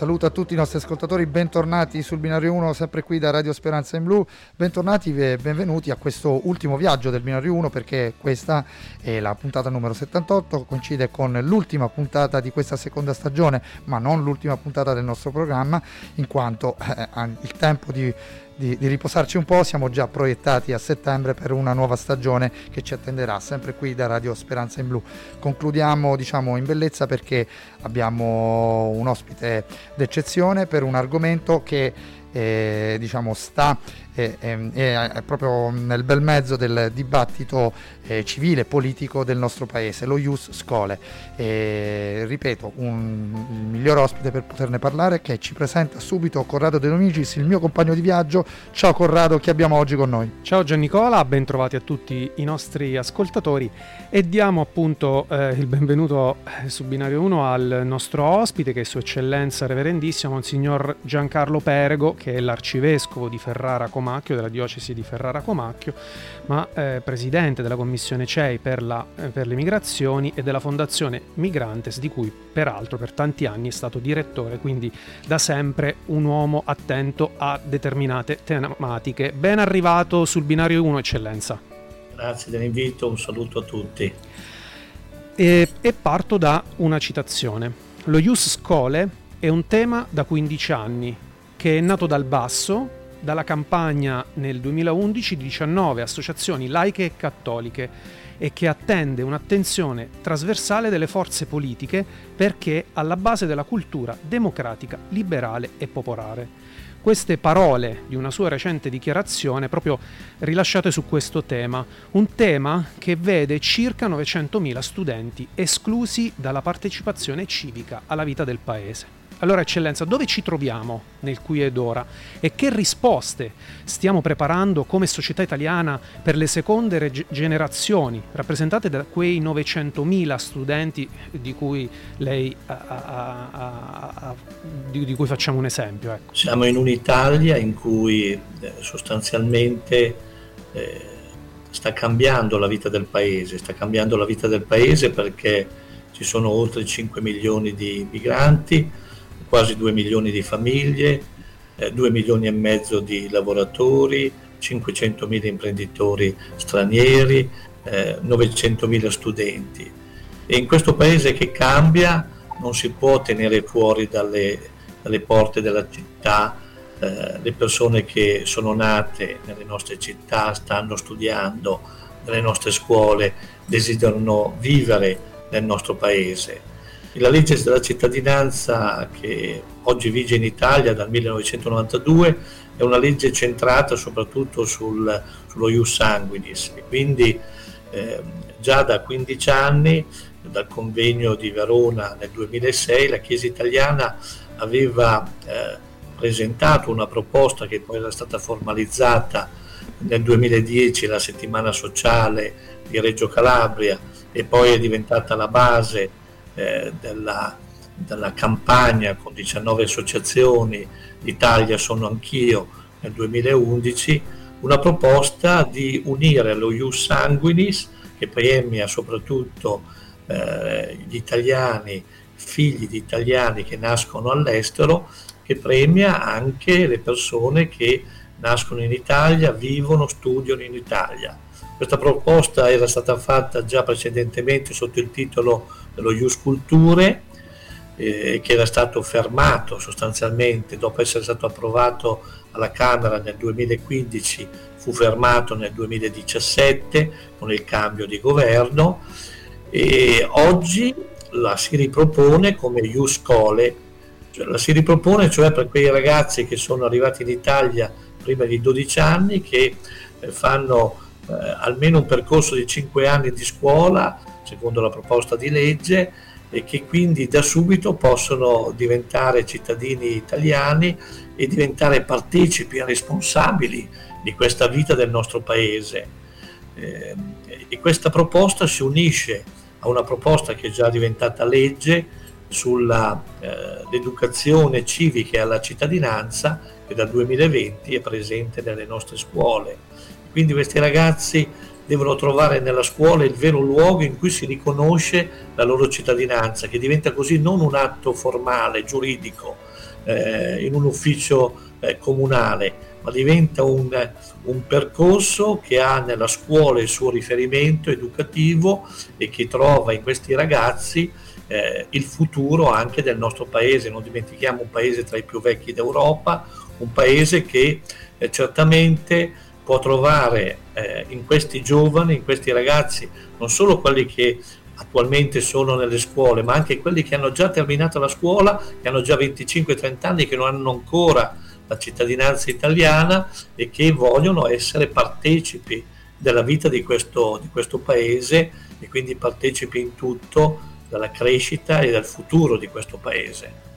saluto a tutti i nostri ascoltatori, bentornati sul binario 1, sempre qui da Radio Speranza in Blu. Bentornati e benvenuti a questo ultimo viaggio del binario 1 perché questa è la puntata numero 78, coincide con l'ultima puntata di questa seconda stagione, ma non l'ultima puntata del nostro programma, in quanto eh, il tempo di di, di, riposarci un po', siamo già proiettati a settembre per una nuova stagione che ci attenderà sempre qui da Radio Speranza in Blu. Concludiamo diciamo in bellezza perché abbiamo un ospite d'eccezione per un argomento che eh, diciamo sta è, è, è, proprio nel bel mezzo del dibattito eh, civile e politico del nostro paese, lo Ius Scole. E, ripeto, un, il miglior ospite per poterne parlare che ci presenta subito Corrado De Domicis, il mio compagno di viaggio. Ciao Corrado, chi abbiamo oggi con noi? Ciao Giannicola, ben trovati a tutti i nostri ascoltatori e diamo appunto eh, il benvenuto eh, su Binario 1 al nostro ospite che è Sua Eccellenza Reverendissima, Monsignor Giancarlo Perego, che è l'arcivescovo di Ferrara Comando Comacchio, della diocesi di Ferrara Comacchio, ma eh, presidente della commissione CEI per, la, eh, per, le migrazioni e della fondazione Migrantes, di cui peraltro per tanti anni è stato direttore, quindi da sempre un uomo attento a determinate tematiche. Ben arrivato sul binario 1, eccellenza. Grazie dell'invito, un saluto a tutti. E, e parto da una citazione. Lo Ius Scole è un tema da 15 anni che è nato dal basso dalla campagna nel 2011 di 19 associazioni laiche e cattoliche e che attende un'attenzione trasversale delle forze politiche perché alla base della cultura democratica, liberale e popolare. Queste parole di una sua recente dichiarazione proprio rilasciate su questo tema, un tema che vede circa 900.000 studenti esclusi dalla partecipazione civica alla vita del paese. Allora, Eccellenza, dove ci troviamo nel qui ed ora e che risposte stiamo preparando come società italiana per le seconde reg- generazioni, rappresentate da quei 900.000 studenti di cui, lei, a, a, a, di, di cui facciamo un esempio? Ecco. Siamo in un'Italia in cui eh, sostanzialmente eh, sta cambiando la vita del paese, sta cambiando la vita del paese perché ci sono oltre 5 milioni di migranti, quasi 2 milioni di famiglie, eh, 2 milioni e mezzo di lavoratori, 500 mila imprenditori stranieri, eh, 900 mila studenti. E in questo paese che cambia non si può tenere fuori dalle, dalle porte della città eh, le persone che sono nate nelle nostre città, stanno studiando nelle nostre scuole, desiderano vivere nel nostro paese la legge della cittadinanza che oggi vige in Italia dal 1992 è una legge centrata soprattutto sul, sullo ius sanguinis. Quindi eh, già da 15 anni dal convegno di Verona nel 2006 la Chiesa italiana aveva eh, presentato una proposta che poi era stata formalizzata nel 2010 la settimana sociale di Reggio Calabria e poi è diventata la base eh, della, della, campagna con 19 associazioni, l'Italia sono anch'io nel 2011, una proposta di unire lo Ius Sanguinis che premia soprattutto eh, gli italiani, figli di italiani che nascono all'estero, che premia anche le persone che nascono in Italia, vivono, studiano in Italia. Questa proposta era stata fatta già precedentemente sotto il titolo dello Ius Culture, eh, che era stato fermato sostanzialmente dopo essere stato approvato alla Camera nel 2015, fu fermato nel 2017 con il cambio di governo e oggi la si ripropone come Ius Cole, cioè la si ripropone cioè per quei ragazzi che sono arrivati in Italia prima di 12 anni che eh, fanno almeno un percorso di 5 anni di scuola secondo la proposta di legge e che quindi da subito possono diventare cittadini italiani e diventare partecipi e responsabili di questa vita del nostro paese. Eh, e questa proposta si unisce a una proposta che è già diventata legge sull'educazione eh, civica e alla cittadinanza che dal 2020 è presente nelle nostre scuole. Quindi questi ragazzi devono trovare nella scuola il vero luogo in cui si riconosce la loro cittadinanza, che diventa così non un atto formale, giuridico, eh, in un ufficio eh, comunale, ma diventa un, un, percorso che ha nella scuola il suo riferimento educativo e che trova in questi ragazzi eh, il futuro anche del nostro paese. Non dimentichiamo un paese tra i più vecchi d'Europa, un paese che eh, certamente può trovare eh, in questi giovani, in questi ragazzi, non solo quelli che attualmente sono nelle scuole, ma anche quelli che hanno già terminato la scuola, che hanno già 25-30 anni, che non hanno ancora la cittadinanza italiana e che vogliono essere partecipi della vita di questo, di questo paese e quindi partecipi in tutto della crescita e del futuro di questo paese.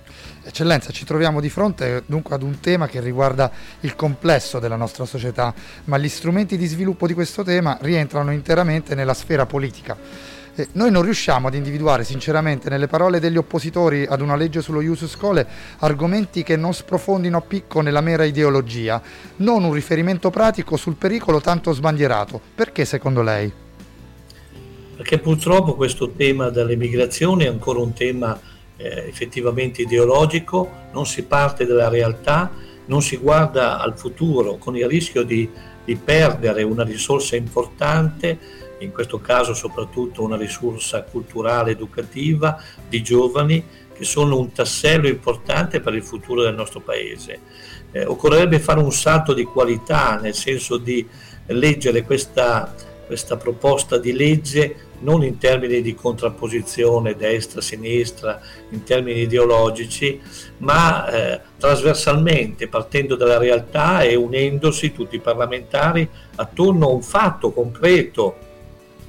Eccellenza, ci troviamo di fronte dunque ad un tema che riguarda il complesso della nostra società, ma gli strumenti di sviluppo di questo tema rientrano interamente nella sfera politica. Eh, noi non riusciamo ad individuare sinceramente nelle parole degli oppositori ad una legge sullo ius schole argomenti che non sprofondino a picco nella mera ideologia, non un riferimento pratico sul pericolo tanto sbandierato. Perché secondo lei? Perché purtroppo questo tema dell'emigrazione è ancora un tema eh, effettivamente ideologico, non si parte dalla realtà, non si guarda al futuro con il rischio di, di perdere una risorsa importante in questo caso soprattutto una risorsa culturale, educativa di giovani che sono un tassello importante per il futuro del nostro paese. Eh, occorrerebbe fare un salto di qualità, nel senso di leggere questa, questa proposta di legge non in termini di contrapposizione destra-sinistra, in termini ideologici, ma eh, trasversalmente, partendo dalla realtà e unendosi tutti i parlamentari attorno a un fatto concreto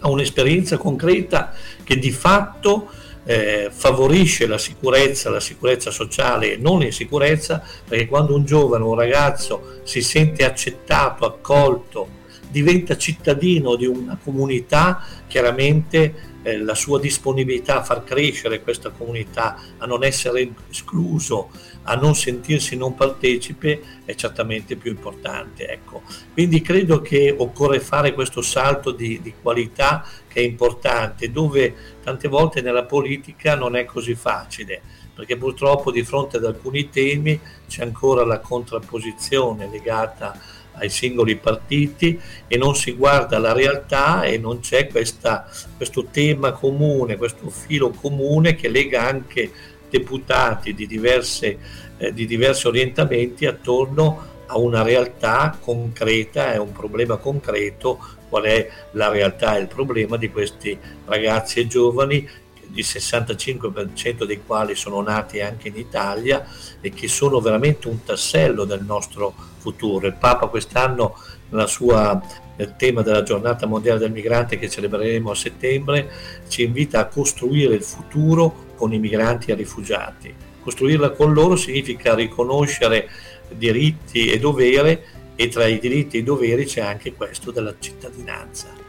a un'esperienza concreta che di fatto eh, favorisce la sicurezza, la sicurezza sociale e non l'insicurezza, perché quando un giovane, un ragazzo si sente accettato, accolto, diventa cittadino di una comunità, chiaramente eh, la sua disponibilità a far crescere questa comunità, a non essere escluso, a non sentirsi non partecipe è certamente più importante. Ecco. Quindi credo che occorre fare questo salto di, di qualità che è importante, dove tante volte nella politica non è così facile perché purtroppo di fronte ad alcuni temi c'è ancora la contrapposizione legata ai singoli partiti e non si guarda la realtà e non c'è questa, questo tema comune, questo filo comune che lega anche deputati di, diverse, eh, di diversi orientamenti attorno a una realtà concreta e un problema concreto, qual è la realtà e il problema di questi ragazzi e giovani il 65% dei quali sono nati anche in Italia e che sono veramente un tassello del nostro futuro. Il Papa quest'anno nella sua nel tema della giornata mondiale del migrante che celebreremo a settembre ci invita a costruire il futuro con i migranti e i rifugiati. Costruirla con loro significa riconoscere diritti e doveri e tra i diritti e i doveri c'è anche questo della cittadinanza.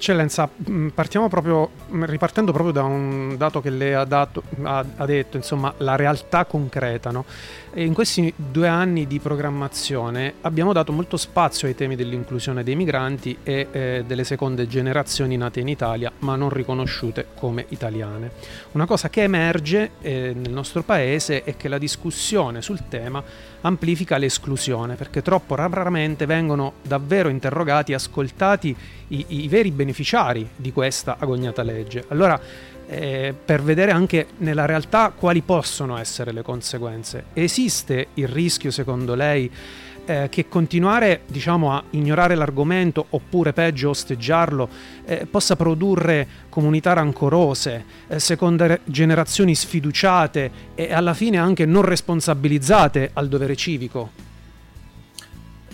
Eccellenza, mm, partiamo proprio, mm, ripartendo proprio da un dato che lei ha, dato, ha, ha detto, insomma, la realtà concreta. No? In questi due anni di programmazione abbiamo dato molto spazio ai temi dell'inclusione dei migranti e eh, delle seconde generazioni nate in Italia, ma non riconosciute come italiane. Una cosa che emerge eh, nel nostro paese è che la discussione sul tema amplifica l'esclusione, perché troppo raramente vengono davvero interrogati e ascoltati i, i veri beneficiari di questa agognata legge. Allora, eh, per vedere anche nella realtà quali possono essere le conseguenze. Esiste il rischio, secondo lei, eh, che continuare diciamo, a ignorare l'argomento oppure peggio osteggiarlo eh, possa produrre comunità rancorose, eh, seconde generazioni sfiduciate e alla fine anche non responsabilizzate al dovere civico?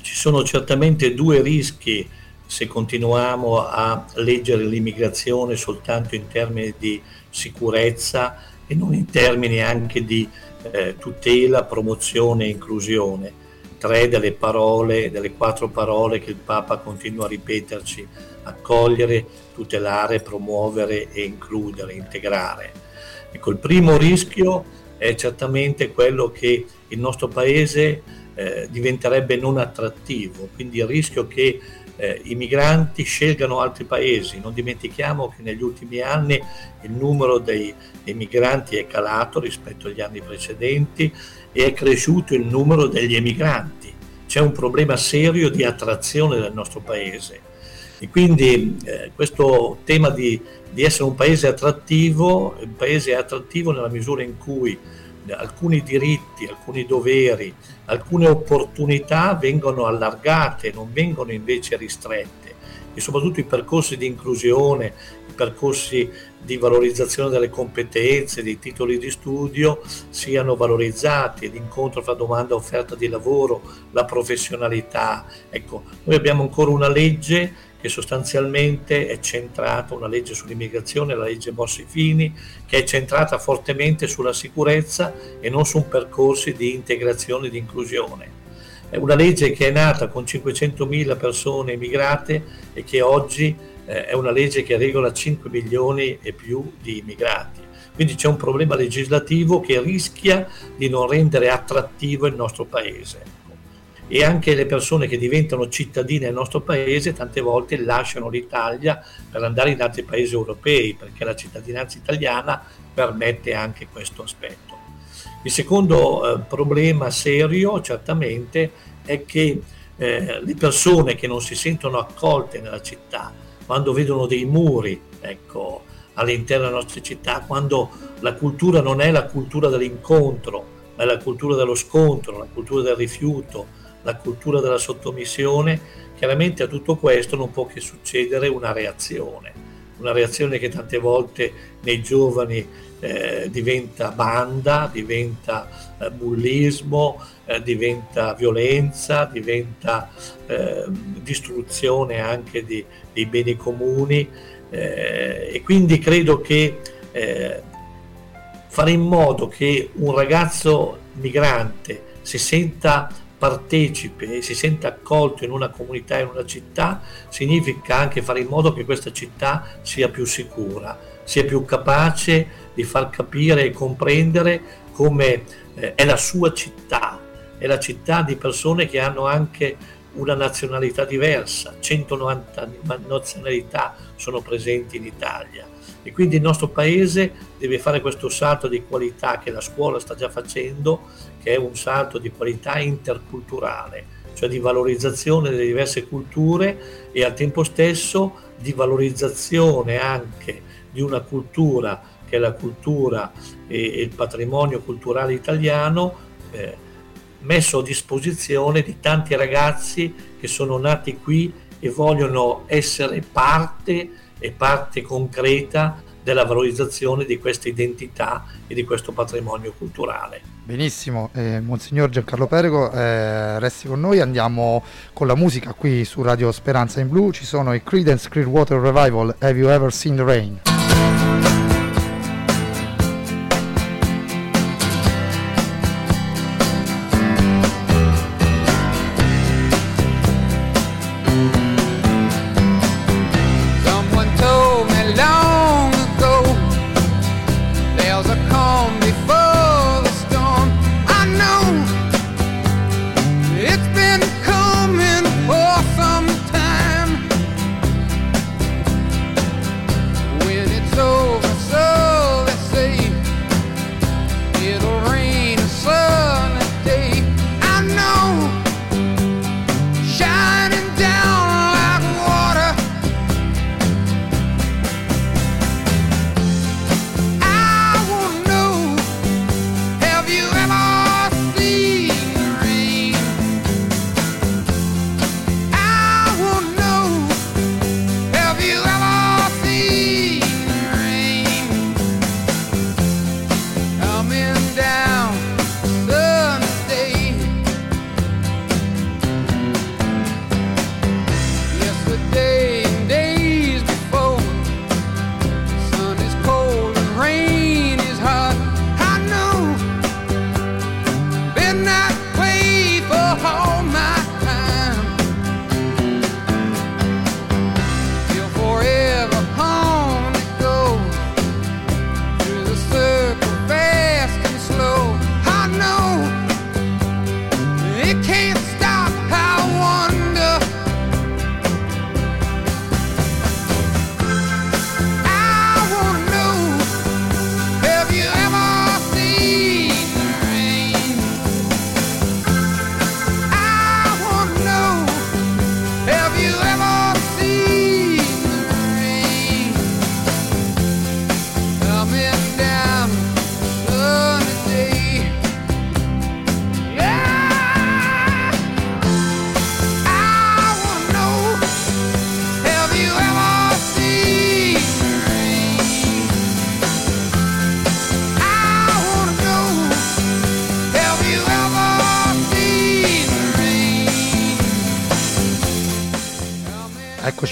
Ci sono certamente due rischi se continuiamo a leggere l'immigrazione soltanto in termini di sicurezza e non in termini anche di eh, tutela, promozione e inclusione. Tre delle parole, delle quattro parole che il Papa continua a ripeterci, accogliere, tutelare, promuovere e includere, integrare. Ecco, il primo rischio è certamente quello che il nostro Paese eh, diventerebbe non attrattivo, quindi il rischio che eh, i migranti scelgano altri paesi. Non dimentichiamo che negli ultimi anni il numero dei, dei migranti è calato rispetto agli anni precedenti e è cresciuto il numero degli emigranti. C'è un problema serio di attrazione del nostro paese. E quindi eh, questo tema di, di, essere un paese attrattivo, un paese attrattivo nella misura in cui alcuni diritti, alcuni doveri, alcune opportunità vengono allargate, non vengono invece ristrette e soprattutto i percorsi di inclusione, i percorsi di valorizzazione delle competenze, dei titoli di studio siano valorizzati, l'incontro fra domanda e offerta di lavoro, la professionalità. Ecco, noi abbiamo ancora una legge che sostanzialmente è centrata, una legge sull'immigrazione, la legge Bossi-Fini, che è centrata fortemente sulla sicurezza e non su percorsi di integrazione e di inclusione. È una legge che è nata con 500.000 persone immigrate e che oggi eh, è una legge che regola 5 milioni e più di immigrati. Quindi c'è un problema legislativo che rischia di non rendere attrattivo il nostro paese. E anche le persone che diventano cittadine del nostro paese tante volte lasciano l'Italia per andare in altri paesi europei, perché la cittadinanza italiana permette anche questo aspetto. Il secondo eh, problema serio certamente è che eh, le persone che non si sentono accolte nella città, quando vedono dei muri ecco, all'interno delle nostre città, quando la cultura non è la cultura dell'incontro, ma è la cultura dello scontro, la cultura del rifiuto, la cultura della sottomissione, chiaramente a tutto questo non può che succedere una reazione, una reazione che tante volte nei giovani eh, diventa banda, diventa eh, bullismo, eh, diventa violenza, diventa eh, distruzione anche di, dei beni comuni eh, e quindi credo che eh, fare in modo che un ragazzo migrante si senta partecipe e si senta accolto in una comunità, in una città, significa anche fare in modo che questa città sia più sicura, sia più capace di far capire e comprendere come eh, è la sua città, è la città di persone che hanno anche una nazionalità diversa, 190 nazionalità sono presenti in Italia. E quindi il nostro paese deve fare questo salto di qualità che la scuola sta già facendo, che è un salto di qualità interculturale, cioè di valorizzazione delle diverse culture e al tempo stesso di valorizzazione anche di una cultura che è la cultura e, il patrimonio culturale italiano eh, messo a disposizione di tanti ragazzi che sono nati qui e vogliono essere parte e parte concreta della valorizzazione di questa identità e di questo patrimonio culturale. Benissimo, eh, Monsignor Giancarlo Perego, eh, resti con noi, andiamo con la musica qui su Radio Speranza in Blu, ci sono i Credence Clearwater Revival, Have You Ever Seen the Rain?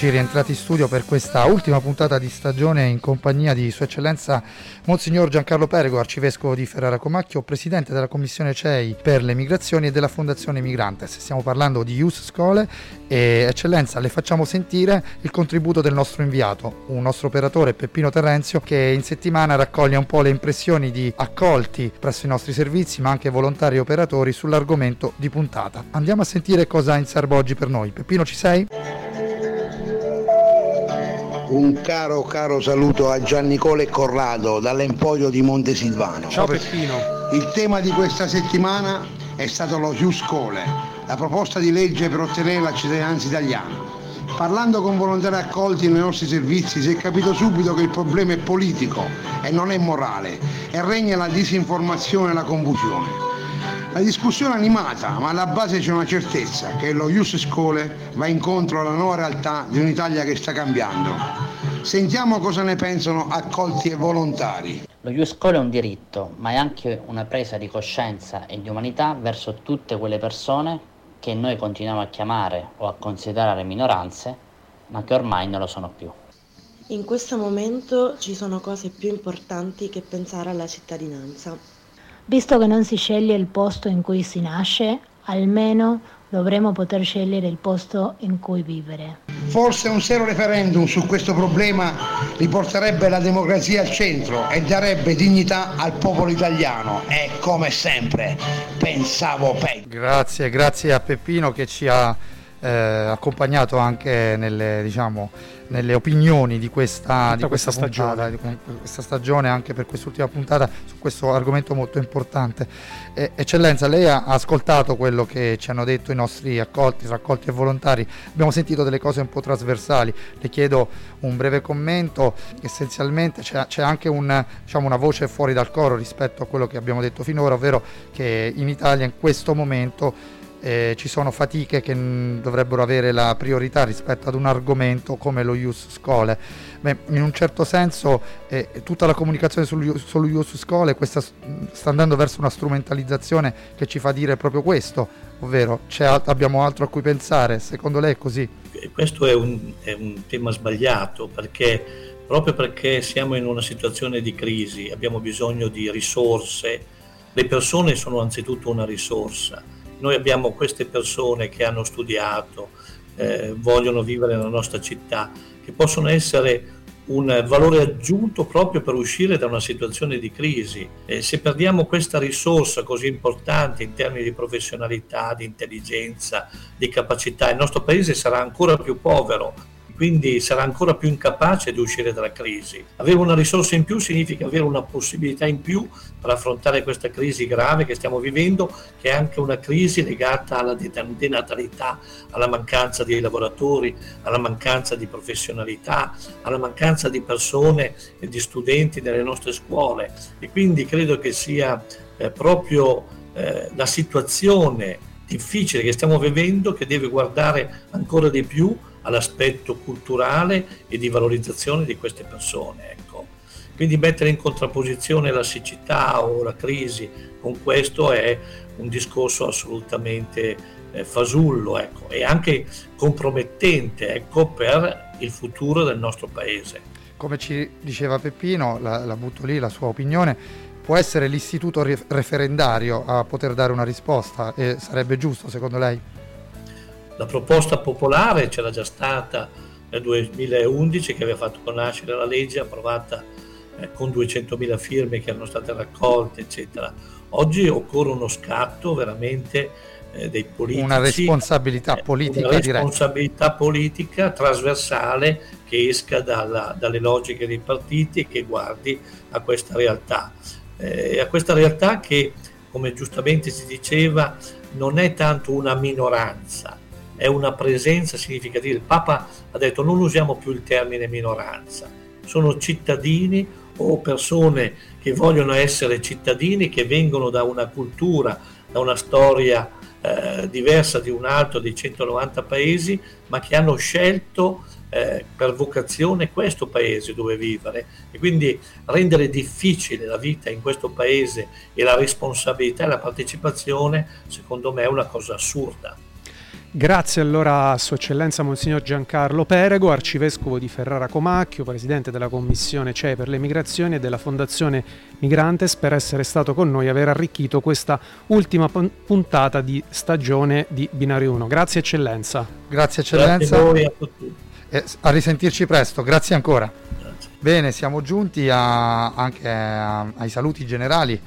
Eccoci rientrati in studio per questa ultima puntata di stagione in compagnia di Sua Eccellenza Monsignor Giancarlo Perego, Arcivescovo di Ferrara Comacchio, Presidente della Commissione CEI per le migrazioni e della Fondazione Migrantes. Stiamo parlando di Ius Scole e Eccellenza le facciamo sentire il contributo del nostro inviato, un nostro operatore Peppino Terrenzio che in settimana raccoglie un po' le impressioni di accolti presso i nostri servizi ma anche volontari e operatori sull'argomento di puntata. Andiamo a sentire cosa ha in serbo oggi per noi. Peppino ci sei? Un caro caro saluto a Giannicole Corrado dall'Emporio di Montesilvano. Ciao Peppino. Il tema di questa settimana è stato lo Giuscole, la proposta di legge per ottenere la cittadinanza italiana. Parlando con volontari accolti nei nostri servizi si è capito subito che il problema è politico e non è morale e regna la disinformazione e la confusione. La discussione è animata, ma alla base c'è una certezza, che lo Ius Scole va incontro alla nuova realtà di un'Italia che sta cambiando. Sentiamo cosa ne pensano accolti e volontari. Lo Ius Scole è un diritto, ma è anche una presa di coscienza e di umanità verso tutte quelle persone che noi continuiamo a chiamare o a considerare minoranze, ma che ormai non lo sono più. In questo momento ci sono cose più importanti che pensare alla cittadinanza. Visto che non si sceglie il posto in cui si nasce, almeno dovremmo poter scegliere il posto in cui vivere. Forse un serio referendum su questo problema riporterebbe la democrazia al centro e darebbe dignità al popolo italiano. E come sempre pensavo peggio. Grazie, grazie a Peppino che ci ha eh, accompagnato anche nelle, diciamo, nelle opinioni di questa, di questa, questa puntata, stagione. di questa stagione, anche per quest'ultima puntata, su questo argomento molto importante. Eh, eccellenza, lei ha ascoltato quello che ci hanno detto i nostri accolti, raccolti e volontari, abbiamo sentito delle cose un po' trasversali, le chiedo un breve commento, essenzialmente c'è, c'è anche un, diciamo, una voce fuori dal coro rispetto a quello che abbiamo detto finora, ovvero che in Italia in questo momento eh, ci sono fatiche che dovrebbero avere la priorità rispetto ad un argomento come lo Ius Scole. Beh, in un certo senso eh, tutta la comunicazione sul, sullo Ius Scole questa, sta andando verso una strumentalizzazione che ci fa dire proprio questo, ovvero abbiamo altro a cui pensare, secondo lei è così? Questo è un, è un tema sbagliato perché proprio perché siamo in una situazione di crisi, abbiamo bisogno di risorse, le persone sono anzitutto una risorsa noi abbiamo queste persone che hanno studiato, eh, vogliono vivere nella nostra città, che possono essere un valore aggiunto proprio per uscire da una situazione di crisi. E se perdiamo questa risorsa così importante in termini di professionalità, di intelligenza, di capacità, il nostro paese sarà ancora più povero quindi sarà ancora più incapace di uscire dalla crisi. Avere una risorsa in più significa avere una possibilità in più per affrontare questa crisi grave che stiamo vivendo, che è anche una crisi legata alla denatalità, alla mancanza di lavoratori, alla mancanza di professionalità, alla mancanza di persone e di studenti nelle nostre scuole. E quindi credo che sia eh, proprio eh, la situazione difficile che stiamo vivendo che deve guardare ancora di più all'aspetto culturale e di valorizzazione di queste persone. Ecco. Quindi mettere in contrapposizione la siccità o la crisi con questo è un discorso assolutamente eh, fasullo ecco, e anche compromettente ecco, per il futuro del nostro paese. Come ci diceva Peppino, la, la butto lì la sua opinione, può essere l'istituto referendario a poter dare una risposta e sarebbe giusto secondo lei? La proposta popolare c'era già stata nel 2011 che aveva fatto nascere la legge approvata eh, con 200.000 firme che erano state raccolte, eccetera. Oggi occorre uno scatto veramente eh, dei politici. Una responsabilità eh, politica. Una responsabilità direi. politica trasversale che esca dalla, dalle logiche dei partiti e che guardi a questa realtà. Eh, a questa realtà che, come giustamente si diceva, non è tanto una minoranza, è una presenza significativa. Il Papa ha detto non usiamo più il termine minoranza, sono cittadini o persone che vogliono essere cittadini, che vengono da una cultura, da una storia eh, diversa di un altro dei 190 paesi, ma che hanno scelto eh, per vocazione questo paese dove vivere e quindi rendere difficile la vita in questo paese e la responsabilità e la partecipazione, secondo me, è una cosa assurda. Grazie allora a Sua Eccellenza Monsignor Giancarlo Perego, Arcivescovo di Ferrara Comacchio, Presidente della Commissione CE per le migrazioni e della Fondazione Migrantes per essere stato con noi e aver arricchito questa ultima puntata di stagione di Binario 1. Grazie Eccellenza. Grazie Eccellenza. Grazie a, tutti. E a risentirci presto, grazie ancora. Grazie. Bene, siamo giunti a, anche a, ai saluti generali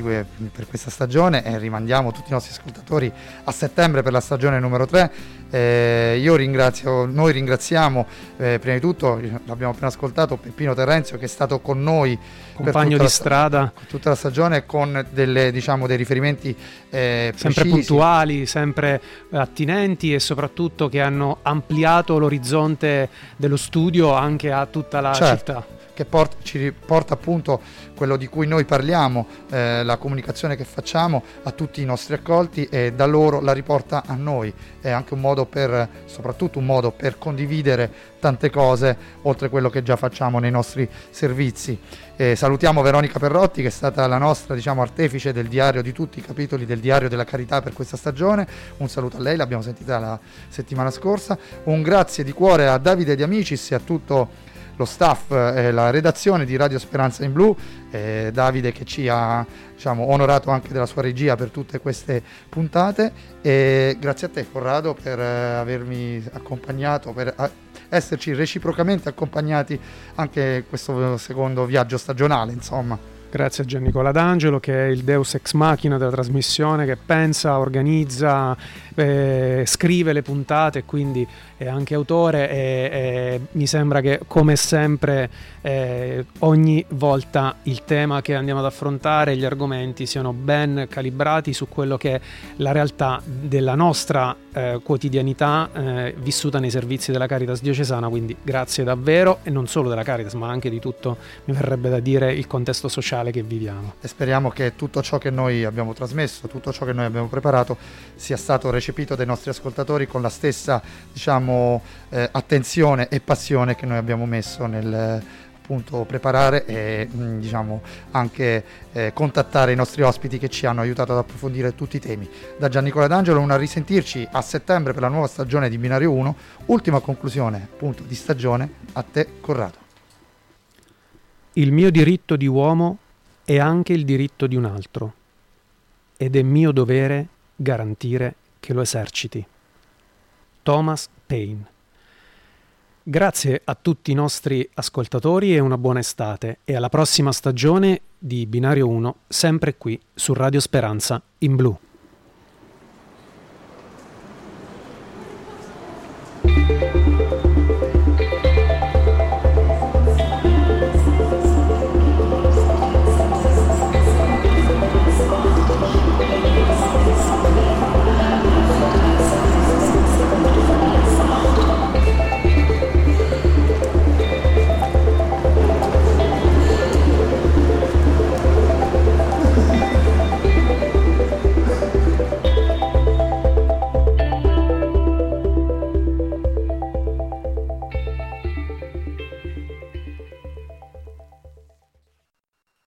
per questa stagione e rimandiamo tutti i nostri ascoltatori a settembre per la stagione numero 3. Eh, io ringrazio, noi ringraziamo eh, prima di tutto, l'abbiamo appena ascoltato, Peppino Terrenzio che è stato con noi compagno di strada tutta la stagione con delle, diciamo, dei riferimenti eh, sempre puntuali, sempre attinenti e soprattutto che hanno ampliato l'orizzonte dello studio anche a tutta la certo. città che porta, ci porta appunto quello di cui noi parliamo, eh, la comunicazione che facciamo a tutti i nostri accolti e da loro la riporta a noi. È anche un modo per, soprattutto un modo per condividere tante cose oltre quello che già facciamo nei nostri servizi. Eh, salutiamo Veronica Perrotti che è stata la nostra diciamo, artefice del diario di tutti i capitoli del diario della carità per questa stagione. Un saluto a lei, l'abbiamo sentita la settimana scorsa. Un grazie di cuore a Davide Di Amicis e a tutto lo staff e la redazione di Radio Speranza in Blu, eh, Davide che ci ha diciamo, onorato anche della sua regia per tutte queste puntate e grazie a te Corrado per eh, avermi accompagnato, per esserci reciprocamente accompagnati anche questo secondo viaggio stagionale insomma. Grazie a Giannicola D'Angelo che è il deus ex machina della trasmissione che pensa, organizza, eh, scrive le puntate quindi è anche autore e, e mi sembra che come sempre eh, ogni volta il tema che andiamo ad affrontare, gli argomenti siano ben calibrati su quello che è la realtà della nostra eh, quotidianità eh, vissuta nei servizi della Caritas diocesana, quindi grazie davvero e non solo della Caritas ma anche di tutto, mi verrebbe da dire, il contesto sociale che viviamo. E speriamo che tutto ciò che noi abbiamo trasmesso, tutto ciò che noi abbiamo preparato sia stato recepito dai nostri ascoltatori con la stessa diciamo, eh, attenzione e passione che noi abbiamo messo nel appunto preparare e mm, diciamo anche eh, contattare i nostri ospiti che ci hanno aiutato ad approfondire tutti i temi. Da Giannicola D'Angelo un a risentirci a settembre per la nuova stagione di Binario 1, ultima conclusione appunto di stagione a te Corrado. Il mio diritto di uomo è anche il diritto di un altro ed è mio dovere garantire che lo eserciti. Thomas Paine Grazie a tutti i nostri ascoltatori e una buona estate e alla prossima stagione di Binario 1, sempre qui su Radio Speranza in blu.